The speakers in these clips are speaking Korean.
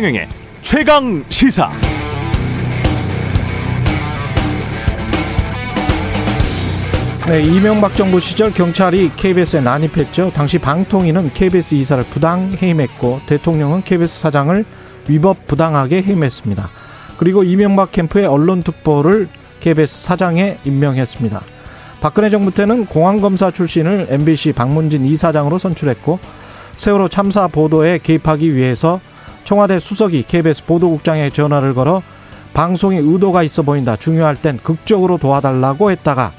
최경영의 최강 시사. 네, 이명박 정부 시절 경찰이 KBS에 난입했죠. 당시 방통위는 KBS 이사를 부당 해임했고 대통령은 KBS 사장을 위법 부당하게 해임했습니다. 그리고 이명박 캠프의 언론특보를 KBS 사장에 임명했습니다. 박근혜 정부 때는 공안검사 출신을 MBC 박문진 이사장으로 선출했고 세월호 참사 보도에 개입하기 위해서 청와대 수석이 KBS 보도국장에 전화를 걸어 방송에 의도가 있어 보인다. 중요할 땐 극적으로 도와달라고 했다가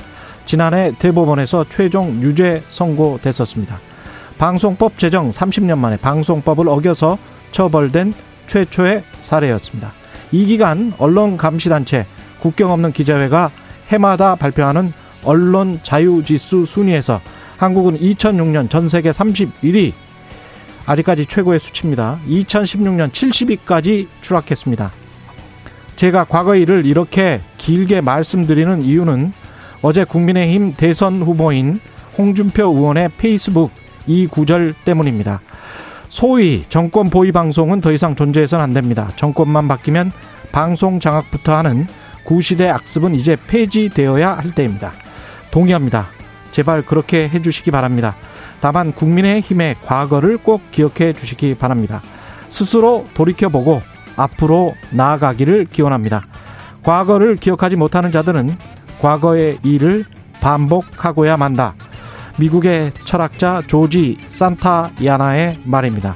지난해 대법원에서 최종 유죄 선고됐었습니다. 방송법 제정 30년 만에 방송법을 어겨서 처벌된 최초의 사례였습니다. 이 기간 언론 감시단체 국경 없는 기자회가 해마다 발표하는 언론 자유지수 순위에서 한국은 2006년 전 세계 31위 아직까지 최고의 수치입니다. 2016년 70위까지 추락했습니다. 제가 과거 일을 이렇게 길게 말씀드리는 이유는 어제 국민의힘 대선 후보인 홍준표 의원의 페이스북 이 구절 때문입니다. 소위 정권 보위 방송은 더 이상 존재해서는 안 됩니다. 정권만 바뀌면 방송 장악부터 하는 구시대 악습은 이제 폐지되어야 할 때입니다. 동의합니다. 제발 그렇게 해주시기 바랍니다. 다만 국민의힘의 과거를 꼭 기억해 주시기 바랍니다. 스스로 돌이켜보고 앞으로 나아가기를 기원합니다. 과거를 기억하지 못하는 자들은 과거의 일을 반복하고야 만다. 미국의 철학자 조지 산타야나의 말입니다.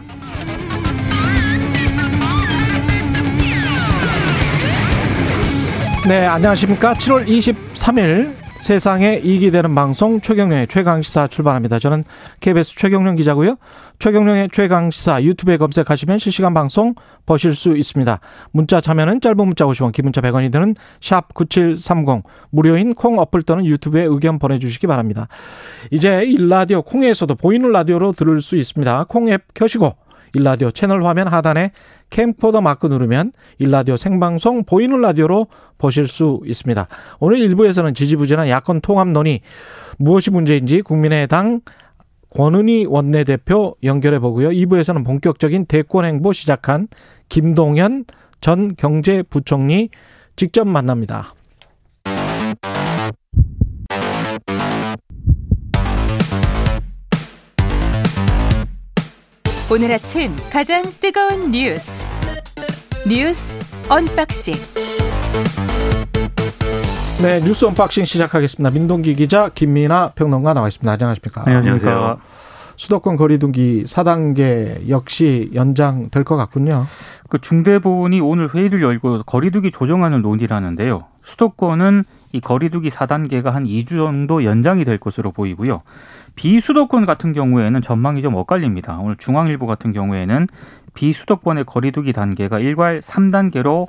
네, 안녕하십니까. 7월 23일 세상에 이익이 되는 방송 최경령의 최강시사 출발합니다. 저는 KBS 최경령 기자고요. 최경령의 최강시사 유튜브에 검색하시면 실시간 방송 보실 수 있습니다. 문자 참여는 짧은 문자 50원, 기문자 100원이 드는 샵 9730 무료인 콩 어플 또는 유튜브에 의견 보내주시기 바랍니다. 이제 일라디오 콩에서도 보이는 라디오로 들을 수 있습니다. 콩 앱 켜시고 일라디오 채널 화면 하단에 캠코더 마크 누르면 일라디오 생방송 보이는 라디오로 보실 수 있습니다. 오늘 일부에서는 지지부진한 야권 통합 논의 무엇이 문제인지 국민의당 권은희 원내대표 연결해 보고요. 2부에서는 본격적인 대권 행보 시작한 김동연 전 경제부총리 직접 만납니다. 오늘 아침 가장 뜨거운 뉴스 뉴스 unboxing 네 뉴스 unboxing 시작하겠습니다. 민동기 기자 김민아 평론가 나와 있습니다. 안녕하십니까? 안녕하십니까? 수도권 거리두기 4단계 역시 연장될 것 같군요. 그 중대본이 오늘 회의를 열고 거리두기 조정안을 논의하는데요. 수도권은 이 거리두기 4단계가 한 2주 정도 연장이 될 것으로 보이고요. 비수도권 같은 경우에는 전망이 좀 엇갈립니다. 오늘 중앙일보 같은 경우에는 비수도권의 거리두기 단계가 일괄 3단계로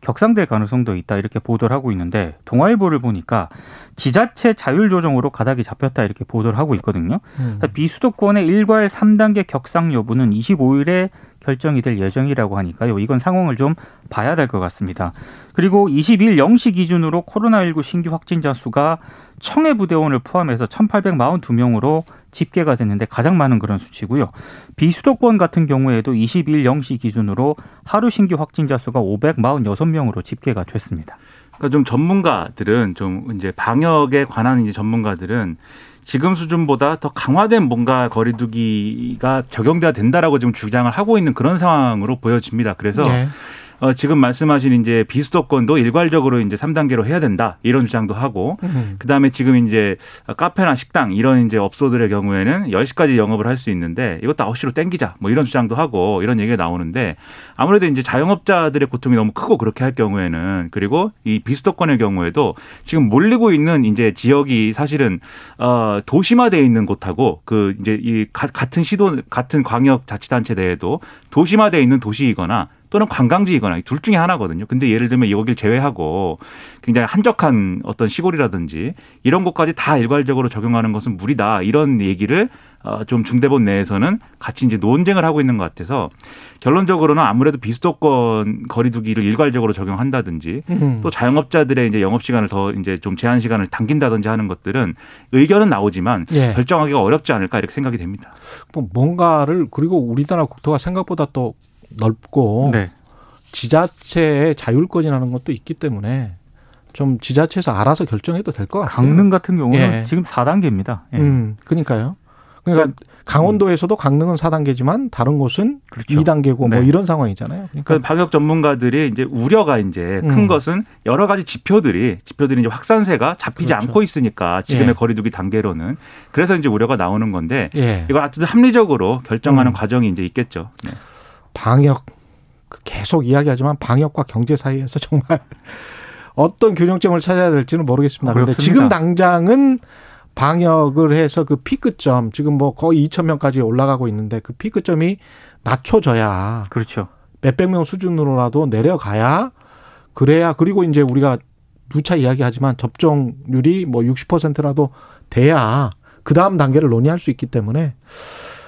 격상될 가능성도 있다 이렇게 보도를 하고 있는데 동아일보를 보니까 지자체 자율 조정으로 가닥이 잡혔다 이렇게 보도를 하고 있거든요. 음. 비수도권의 일괄 3단계 격상 여부는 25일에 결정이 될 예정이라고 하니까요. 이건 상황을 좀 봐야 될 것 같습니다. 그리고 20일 0시 기준으로 코로나19 신규 확진자 수가 청해부대원을 포함해서 1,842명으로 집계가 됐는데 가장 많은 그런 수치고요. 비수도권 같은 경우에도 20일 0시 기준으로 하루 신규 확진자 수가 546명으로 집계가 됐습니다. 그러니까 좀 전문가들은 좀 이제 방역에 관한 이제 전문가들은 지금 수준보다 더 강화된 뭔가 거리두기가 적용돼야 된다라고 지금 주장을 하고 있는 그런 상황으로 보여집니다. 그래서 네. 어, 지금 말씀하신 이제 비수도권도 일괄적으로 이제 3단계로 해야 된다 이런 주장도 하고 음. 그다음에 지금 이제 카페나 식당 이런 이제 업소들의 경우에는 10시까지 영업을 할 수 있는데 이것도 9시로 땡기자 뭐 이런 주장도 하고 이런 얘기가 나오는데 아무래도 이제 자영업자들의 고통이 너무 크고 그렇게 할 경우에는 그리고 이 비수도권의 경우에도 지금 몰리고 있는 이제 지역이 사실은 어 도시화돼 있는 곳하고 그 이제 이 같은 시도 같은 광역 자치단체 내에도 도시화돼 있는 도시이거나 또는 관광지이거나 둘 중에 하나거든요. 근데 예를 들면 여기를 제외하고 굉장히 한적한 어떤 시골이라든지 이런 곳까지 다 일괄적으로 적용하는 것은 무리다. 이런 얘기를 어, 좀 중대본 내에서는 같이 이제 논쟁을 하고 있는 것 같아서 결론적으로는 아무래도 비수도권 거리두기를 일괄적으로 적용한다든지 음. 또 자영업자들의 이제 영업 시간을 더 이제 좀 제한 시간을 당긴다든지 하는 것들은 의견은 나오지만 예. 결정하기가 어렵지 않을까 이렇게 생각이 됩니다. 뭐 뭔가를 그리고 우리나라 국토가 생각보다 또 넓고 네. 지자체의 자율권이라는 것도 있기 때문에 좀 지자체에서 알아서 결정해도 될 것 같아요. 강릉 같은 경우는 예. 지금 4단계입니다. 예. 음, 그러니까요. 그러니까 강원도에서도 강릉은 4단계지만 다른 곳은 그렇죠. 2단계고 뭐 네. 이런 상황이잖아요. 그 그러니까 방역 전문가들이 이제 우려가 이제 큰 음. 것은 여러 가지 지표들이 지표들이 이제 확산세가 잡히지 그렇죠. 않고 있으니까 지금의 예. 거리두기 단계로는 그래서 이제 우려가 나오는 건데 예. 이걸 어쨌든 합리적으로 결정하는 음. 과정이 이제 있겠죠. 네. 방역 그 계속 이야기하지만 방역과 경제 사이에서 정말 어떤 균형점을 찾아야 될지는 모르겠습니다. 그런데. 지금 당장은 방역을 해서 그 피크점 지금 뭐 거의 2천 명까지 올라가고 있는데 그 피크점이 낮춰져야 그렇죠. 몇백 명 수준으로라도 내려가야 그래야 그리고 이제 우리가 누차 이야기하지만 접종률이 뭐 60%라도 돼야 그 다음 단계를 논의할 수 있기 때문에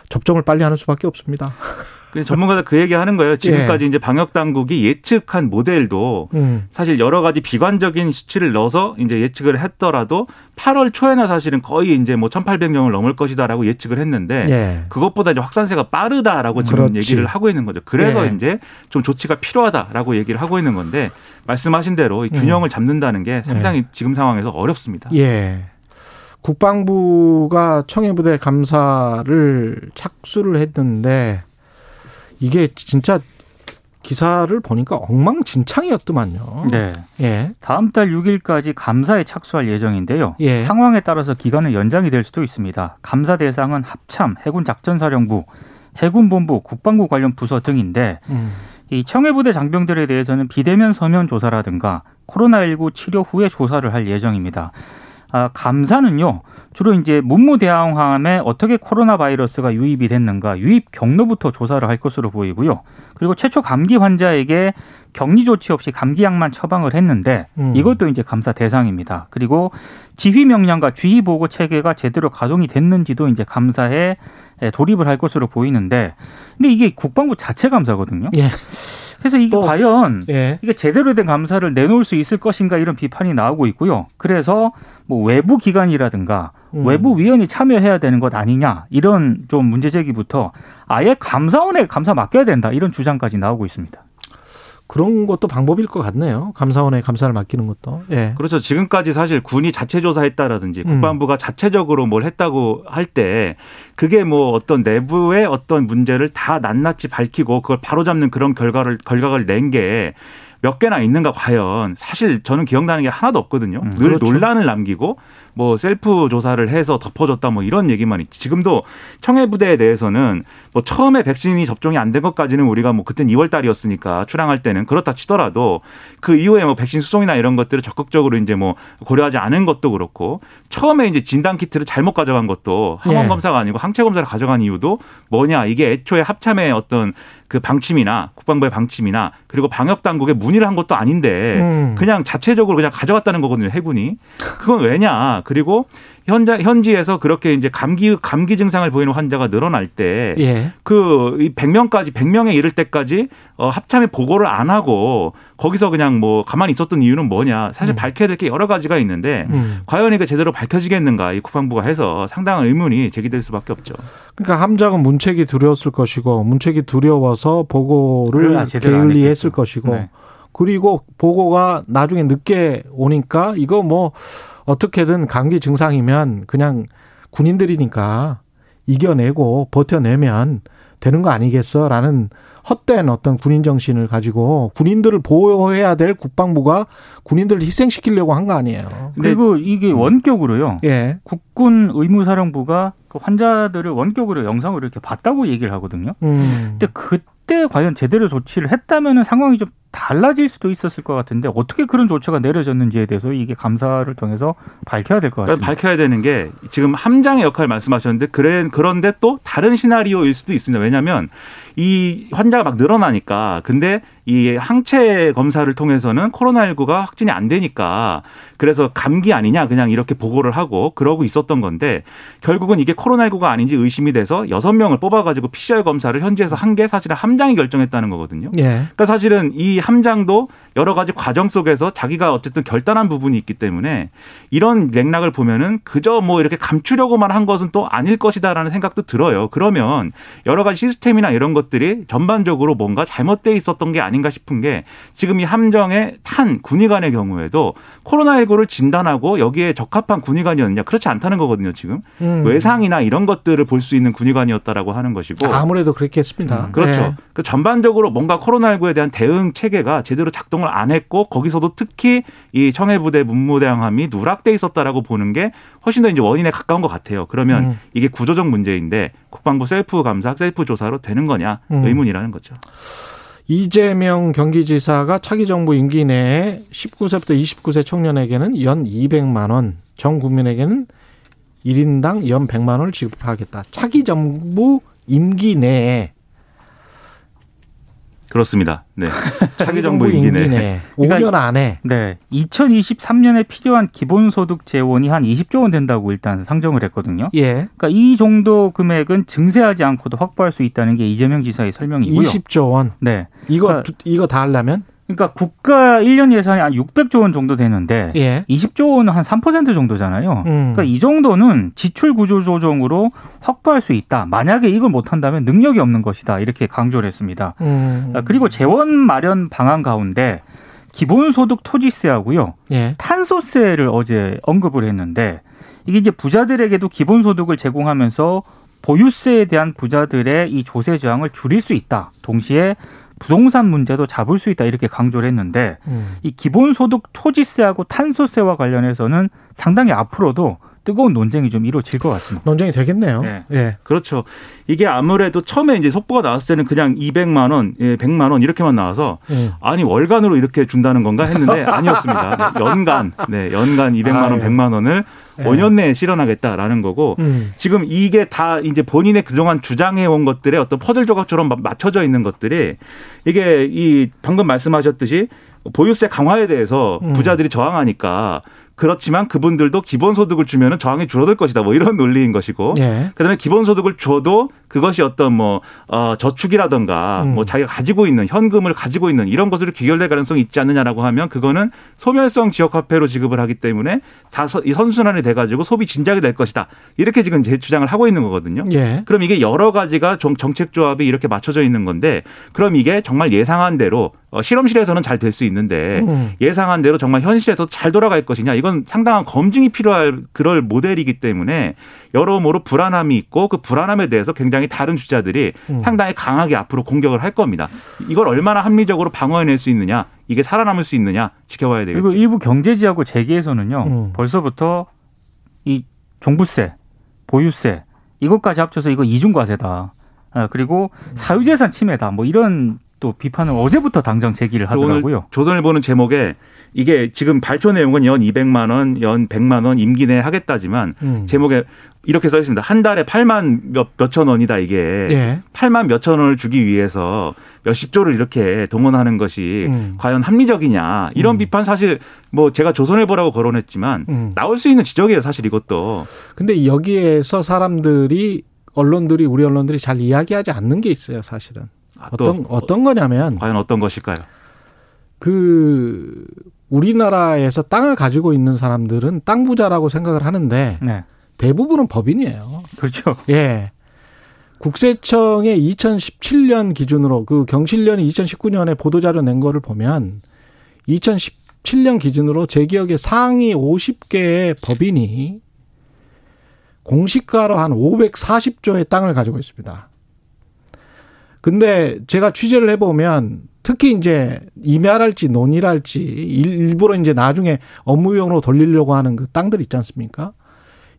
접종을 빨리 하는 수밖에 없습니다. 그 전문가들 그 얘기 하는 거예요. 지금까지 이제 방역 당국이 예측한 모델도 음. 사실 여러 가지 비관적인 수치를 넣어서 이제 예측을 했더라도 8월 초에나 사실은 거의 이제 뭐 1,800명을 넘을 것이다라고 예측을 했는데 예. 그것보다 이제 확산세가 빠르다라고 지금 그렇지. 얘기를 하고 있는 거죠. 그래서 예. 이제 좀 조치가 필요하다라고 얘기를 하고 있는 건데 말씀하신 대로 이 균형을 잡는다는 게 상당히 지금 상황에서 어렵습니다. 예. 국방부가 청해부대 감사를 착수를 했는데 이게 진짜 기사를 보니까 엉망진창이었더만요. 네. 예. 다음 달 6일까지 감사에 착수할 예정인데요. 예. 상황에 따라서 기간은 연장이 될 수도 있습니다. 감사 대상은 합참, 해군 작전사령부, 해군본부, 국방부 관련 부서 등인데 음. 이 청해부대 장병들에 대해서는 비대면 서면 조사라든가 코로나19 치료 후에 조사를 할 예정입니다. 아, 감사는요, 주로 이제 문무대항함에 어떻게 코로나 바이러스가 유입이 됐는가, 유입 경로부터 조사를 할 것으로 보이고요. 그리고 최초 감기 환자에게 격리 조치 없이 감기약만 처방을 했는데 음. 이것도 이제 감사 대상입니다. 그리고 지휘 명령과 주의 보고 체계가 제대로 가동이 됐는지도 이제 감사에 예, 돌입을 할 것으로 보이는데 근데 이게 국방부 자체 감사거든요. 예. 그래서 이게 또- 과연 예. 이게 제대로 된 감사를 내놓을 수 있을 것인가 이런 비판이 나오고 있고요. 그래서 뭐 외부 기관이라든가 음. 외부 위원이 참여해야 되는 것 아니냐 이런 좀 문제 제기부터 아예 감사원에 감사 맡겨야 된다 이런 주장까지 나오고 있습니다. 그런 것도 방법일 것 같네요. 감사원에 감사를 맡기는 것도. 예. 그렇죠. 지금까지 사실 군이 자체 조사했다라든지 음. 국방부가 자체적으로 뭘 했다고 할 때 그게 뭐 어떤 내부의 어떤 문제를 다 낱낱이 밝히고 그걸 바로잡는 그런 결과를 결과를 낸 게 몇 개나 있는가 과연 사실 저는 기억나는 게 하나도 없거든요. 음, 늘 그렇죠. 논란을 남기고 뭐 셀프 조사를 해서 덮어줬다 뭐 이런 얘기만 있지. 지금도 청해 부대에 대해서는 뭐 처음에 백신이 접종이 안 된 것까지는 우리가 뭐 그땐 2월 달이었으니까 출항할 때는 그렇다 치더라도 그 이후에 뭐 백신 수송이나 이런 것들을 적극적으로 이제 뭐 고려하지 않은 것도 그렇고 처음에 이제 진단 키트를 잘못 가져간 것도 항원 예. 검사가 아니고 항체 검사를 가져간 이유도 뭐냐 이게 애초에 합참의 어떤 그 방침이나 국방부의 방침이나 그리고 방역 당국에 문의를 한 것도 아닌데 음. 그냥 자체적으로 그냥 가져갔다는 거거든요 해군이 그건 왜냐 그리고 현자 현지에서 그렇게 이제 감기 감기 증상을 보이는 환자가 늘어날 때 예. 그 100명까지 100명에 이를 때까지 어 합참에 보고를 안 하고 거기서 그냥 뭐 가만히 있었던 이유는 뭐냐 사실 음. 밝혀야 될 게 여러 가지가 있는데 음. 과연 이게 제대로 밝혀지겠는가 이 국방부가 해서 상당한 의문이 제기될 수밖에 없죠. 그러니까 함장은 문책이 두려웠을 것이고 문책이 두려워서 보고를 게을리했을. 것이고 네. 그리고 보고가 나중에 늦게 오니까 이거 뭐 어떻게든 감기 증상이면 그냥 군인들이니까 이겨내고 버텨내면 되는 거 아니겠어라는 헛된 어떤 군인 정신을 가지고 군인들을 보호해야 될 국방부가 군인들을 희생시키려고 한 거 아니에요. 근데 그리고 이게 원격으로요. 예. 국군 의무사령부가 그 환자들을 원격으로 영상으로 이렇게 봤다고 얘기를 하거든요. 음. 근데 그때 과연 제대로 조치를 했다면 상황이 좀 달라질 수도 있었을 것 같은데 어떻게 그런 조처가 내려졌는지에 대해서 이게 감사를 통해서 밝혀야 될 것 같습니다. 밝혀야 되는 게 지금 함장의 역할 말씀하셨는데 그래 그런데 또 다른 시나리오일 수도 있습니다. 왜냐하면 이 환자가 막 늘어나니까 근데 이 항체 검사를 통해서는 코로나19가 확진이 안 되니까 그래서 감기 아니냐 그냥 이렇게 보고를 하고 그러고 있었던 건데 결국은 이게 코로나19가 아닌지 의심이 돼서 여섯 명을 뽑아가지고 PCR 검사를 현지에서 한 게 사실은 함장이 결정했다는 거거든요. 예. 그러니까 사실은 이이 함장도 여러 가지 과정 속에서 자기가 어쨌든 결단한 부분이 있기 때문에 이런 맥락을 보면은 그저 뭐 이렇게 감추려고만 한 것은 또 아닐 것이다라는 생각도 들어요. 그러면 여러 가지 시스템이나 이런 것들이 전반적으로 뭔가 잘못돼 있었던 게 아닌가 싶은 게 지금 이 함정에 탄 군의관의 경우에도 코로나19를 진단하고 여기에 적합한 군의관이었느냐 그렇지 않다는 거거든요. 지금 음. 외상이나 이런 것들을 볼 수 있는 군의관이었다라고 하는 것이고 아무래도 그렇겠습니다. 음, 그렇죠. 네. 그 전반적으로 뭔가 코로나19에 대한 대응 체계가 제대로 작동을 안 했고 거기서도 특히 이 청해부대 문무대왕함이 누락돼 있었다라고 보는 게 훨씬 더 이제 원인에 가까운 것 같아요. 그러면 음. 이게 구조적 문제인데 국방부 셀프 감사, 셀프 조사로 되는 거냐 음. 의문이라는 거죠. 이재명 경기지사가 차기 정부 임기 내에 19세부터 29세 청년에게는 연 200만 원, 전 국민에게는 1인당 연 100만 원을 지급하겠다. 차기 정부 임기 내에 그렇습니다. 네. 차기 정부 임기 내. 5년 안에 네. 2023년에 필요한 기본소득 재원이 한 20조 원 된다고 일단 상정을 했거든요. 예. 그러니까 이 정도 금액은 증세하지 않고도 확보할 수 있다는 게 이재명 지사의 설명이고요. 20조 원. 네. 이거 그러니까- 두- 이거 다 하려면 그러니까 국가 1년 예산이 한 600조 원 정도 되는데 예. 20조 원은 한 3% 정도잖아요. 음. 그러니까 이 정도는 지출 구조 조정으로 확보할 수 있다. 만약에 이걸 못 한다면 능력이 없는 것이다. 이렇게 강조를 했습니다. 음. 아, 그리고 재원 마련 방안 가운데 기본소득 토지세하고요. 예. 탄소세를 어제 언급을 했는데 이게 이제 부자들에게도 기본소득을 제공하면서 보유세에 대한 부자들의 이 조세 저항을 줄일 수 있다. 동시에 부동산 문제도 잡을 수 있다 이렇게 강조를 했는데 음. 이 기본소득 토지세하고 탄소세와 관련해서는 상당히 앞으로도 뜨거운 논쟁이 좀 이루어질 것 같습니다. 논쟁이 되겠네요. 네. 예. 그렇죠. 이게 아무래도 처음에 이제 속보가 나왔을 때는 그냥 200만 원, 예, 100만 원 이렇게만 나와서 음. 아니 월간으로 이렇게 준다는 건가 했는데 아니었습니다. 네, 연간, 네, 연간 200만 원, 아유. 100만 원을 예. 5년 내에 실현하겠다라는 거고 음. 지금 이게 다 이제 본인의 그동안 주장해 온 것들의 어떤 퍼즐 조각처럼 막 맞춰져 있는 것들이 이게 이 방금 말씀하셨듯이 보유세 강화에 대해서 음. 부자들이 저항하니까 그렇지만 그분들도 기본소득을 주면은 저항이 줄어들 것이다. 뭐 이런 논리인 것이고. 예. 그다음에 기본소득을 줘도 그것이 어떤 뭐 어, 저축이라든가 음. 뭐 자기가 가지고 있는 현금을 가지고 있는 이런 것으로 귀결될 가능성이 있지 않느냐라고 하면 그거는 소멸성 지역화폐로 지급을 하기 때문에 다이 선순환이 돼가지고 소비 진작이 될 것이다 이렇게 지금 제 주장을 하고 있는 거거든요. 예. 그럼 이게 여러 가지가 정- 정책 조합이 이렇게 맞춰져 있는 건데 그럼 이게 정말 예상한 대로 어, 실험실에서는 잘 될 수 있는데 음. 예상한 대로 정말 현실에서 잘 돌아갈 것이냐 이건 상당한 검증이 필요할 그럴 모델이기 때문에 여러모로 불안함이 있고 그 불안함에 대해서 굉장히 다른 주자들이 음. 상당히 강하게 앞으로 공격을 할 겁니다. 이걸 얼마나 합리적으로 방어해낼 수 있느냐 이게 살아남을 수 있느냐 지켜봐야 되겠죠. 그리고 일부 경제지하고 재계에서는요. 음. 벌써부터 이 종부세, 보유세 이것까지 합쳐서 이거 이중과세다. 아, 그리고 사유재산 침해다. 뭐 이런 또 비판을 어제부터 당장 제기를 하더라고요. 조선을 보는 제목에 이게 지금 발표 내용은 연 200만 원, 연 100만 원 임기 내에 하겠다지만 음. 제목에 이렇게 써 있습니다. 한 달에 8만 몇, 몇천 원이다 이게. 예. 8만 몇천 원을 주기 위해서 몇십 조를 이렇게 동원하는 것이 음. 과연 합리적이냐 이런 음. 비판 사실 뭐 제가 조선일보라고 거론했지만 음. 나올 수 있는 지적이에요 사실 이것도 근데 여기에서 사람들이 언론들이 우리 언론들이 잘 이야기하지 않는 게 있어요, 사실은. 아, 어떤 또 어떤 거냐면 과연 어떤 것일까요? 그 우리나라에서 땅을 가지고 있는 사람들은 땅 부자라고 생각을 하는데 네. 대부분은 법인이에요. 그렇죠. 예. 국세청의 2017년 기준으로 그 경실련이 2019년에 보도자료 낸 거를 보면 2017년 기준으로 제 기억에 상위 50개의 법인이 공시가로 한 540조의 땅을 가지고 있습니다. 근데 제가 취재를 해보면 특히 이제 임야랄지 논이랄지 일부러 이제 나중에 업무용으로 돌리려고 하는 그 땅들 있지 않습니까?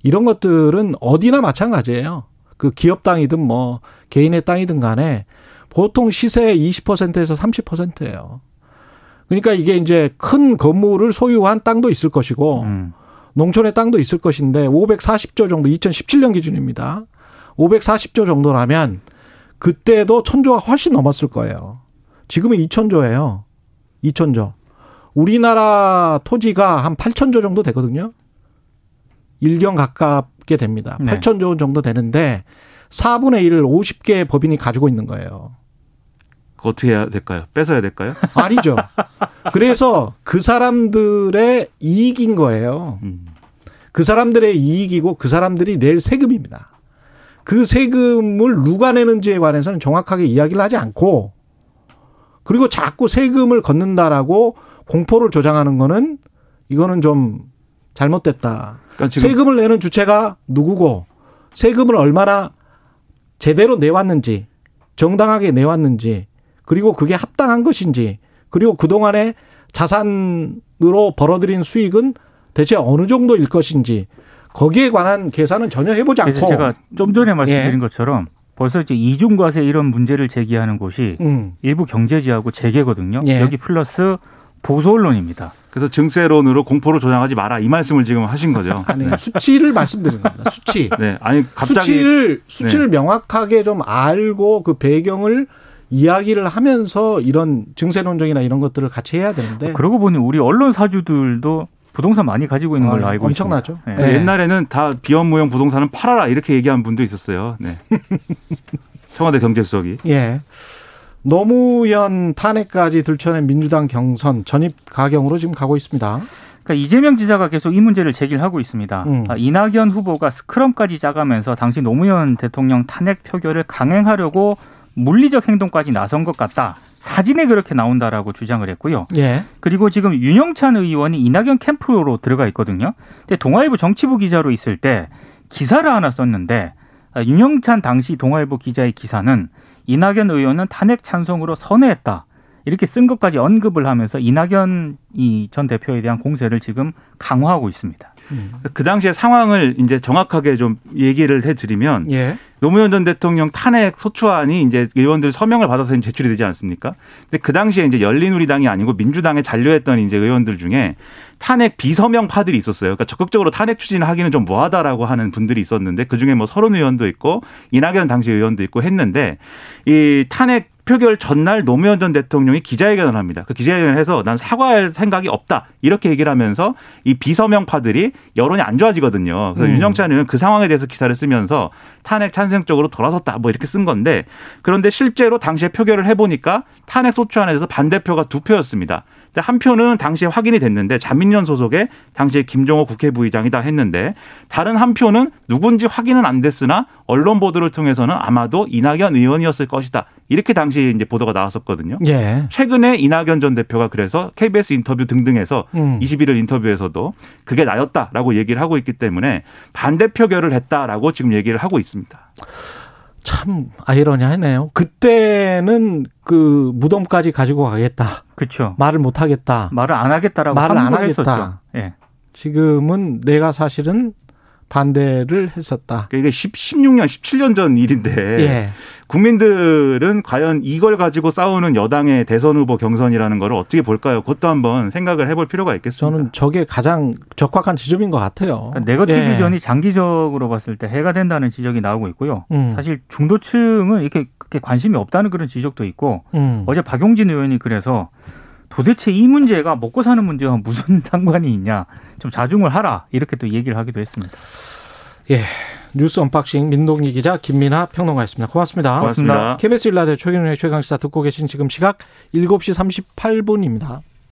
이런 것들은 어디나 마찬가지예요. 그 기업 땅이든 뭐 개인의 땅이든 간에 보통 시세의 20%에서 30%예요. 그러니까 이게 이제 큰 건물을 소유한 땅도 있을 것이고 음. 농촌의 땅도 있을 것인데 540조 정도 2017년 기준입니다. 540조 정도라면 그때도 천조가 훨씬 넘었을 거예요. 지금은 2천조예요. 2천조. 우리나라 토지가 한 8천조 정도 되거든요. 일경 가깝게 됩니다. 네. 8천조 정도 되는데 4분의 1을 50개 법인이 가지고 있는 거예요. 어떻게 해야 될까요? 뺏어야 될까요? 아니죠. 그래서 그 사람들의 이익인 거예요. 음. 그 사람들의 이익이고 그 사람들이 낼 세금입니다. 그 세금을 누가 내는지에 관해서는 정확하게 이야기를 하지 않고 그리고 자꾸 세금을 걷는다라고 공포를 조장하는 거는 이거는 좀 잘못됐다. 그러니까 세금을 내는 주체가 누구고 세금을 얼마나 제대로 내왔는지 정당하게 내왔는지 그리고 그게 합당한 것인지 그리고 그동안에 자산으로 벌어들인 수익은 대체 어느 정도일 것인지 거기에 관한 계산은 전혀 해보지 그래서 않고 제가 좀 전에 말씀드린 예. 것처럼 벌써 이제 이중과세 이런 문제를 제기하는 곳이 음. 일부 경제지하고 재계거든요. 예. 여기 플러스 보수 언론입니다. 그래서 증세론으로 공포를 조장하지 마라 이 말씀을 지금 하신 거죠. 아니 수치를 말씀드리는 겁니다. 수치. 네, 아니 갑자기 수치를 수치를 명확하게 좀 알고 그 배경을 이야기를 하면서 이런 증세 논쟁이나 이런 것들을 같이 해야 되는데 그러고 보니 우리 언론 사주들도 부동산 많이 가지고 있는 걸로 아, 알고 엄청나죠. 있습니다. 네. 옛날에는 다 비현무형 부동산은 팔아라 이렇게 얘기한 분도 있었어요. 네. 청와대 경제수석이. 예. 노무현 탄핵까지 들춰낸 민주당 경선 전입 가경으로 지금 가고 있습니다. 그러니까 이재명 지사가 계속 이 문제를 제기하고 있습니다. 음. 아, 이낙연 후보가 스크럼까지 짜가면서 당시 노무현 대통령 탄핵 표결을 강행하려고 물리적 행동까지 나선 것 같다. 사진에 그렇게 나온다라고 주장을 했고요. 예. 그리고 지금 윤영찬 의원이 이낙연 캠프로 들어가 있거든요. 근데 동아일보 정치부 기자로 있을 때 기사를 하나 썼는데 아, 윤영찬 당시 동아일보 기자의 기사는 이낙연 의원은 탄핵 찬성으로 선회했다. 이렇게 쓴 것까지 언급을 하면서 이낙연 이 전 대표에 대한 공세를 지금 강화하고 있습니다. 그 당시의 상황을 이제 정확하게 좀 얘기를 해드리면 예. 노무현 전 대통령 탄핵 소추안이 이제 의원들 서명을 받아서 제출이 되지 않습니까? 근데 그 당시에 이제 열린우리당이 아니고 민주당에 잔류했던 이제 의원들 중에 탄핵 비서명파들이 있었어요. 그러니까 적극적으로 탄핵 추진을 하기는 좀 뭐하다라고 하는 분들이 있었는데 그 중에 뭐 서른 의원도 있고 이낙연 당시 의원도 있고 했는데 이 탄핵 표결 전날 노무현 전 대통령이 기자회견을 합니다. 그 기자회견을 해서 난 사과할 생각이 없다. 이렇게 얘기를 하면서 이 비서명파들이 여론이 안 좋아지거든요. 그래서 음. 윤영찬 의원 그 상황에 대해서 기사를 쓰면서 탄핵 찬성 쪽으로 돌아섰다. 뭐 이렇게 쓴 건데 그런데 실제로 당시에 표결을 해보니까 탄핵 소추안에 대해서 반대표가 두 표였습니다. 근데 한 표는 당시에 확인이 됐는데 자민련 소속의 당시에 김종호 국회 부의장이다 했는데 다른 한 표는 누군지 확인은 안 됐으나 언론 보도를 통해서는 아마도 이낙연 의원이었을 것이다. 이렇게 당시에 이제 보도가 나왔었거든요. 예. 최근에 이낙연 전 대표가 그래서 KBS 인터뷰 등등에서 음. 21일 인터뷰에서도 그게 나였다라고 얘기를 하고 있기 때문에 반대 표결을 했다라고 지금 얘기를 하고 있습니다. 참 아이러니하네요. 그때는 그 무덤까지 가지고 가겠다. 그렇죠. 말을 못 하겠다. 말을 안 하겠다라고 말을 안 하겠다. 했었죠. 예. 지금은 내가 사실은 반대를 했었다. 그러니까 이게 10, 16년, 17년 전 일인데 예. 국민들은 과연 이걸 가지고 싸우는 여당의 대선 후보 경선이라는 걸 어떻게 볼까요? 그것도 한번 생각을 해볼 필요가 있겠습니다. 저는 저게 가장 적확한 지점인 것 같아요. 그러니까 네거티브 예. 전이 장기적으로 봤을 때 해가 된다는 지적이 나오고 있고요. 음. 사실 중도층은 이렇게 그렇게 관심이 없다는 그런 지적도 있고 음. 어제 박용진 의원이 그래서 도대체 이 문제가 먹고 사는 문제와 무슨 상관이 있냐 좀 자중을 하라 이렇게 또 얘기를 하기도 했습니다. 예. 뉴스 unboxing 민동기 기자 김민아 평론가였습니다. 고맙습니다. 고맙습니다. KBS 일라디오 최경영의 최강시사 듣고 계신 지금 시각 7시 38분입니다.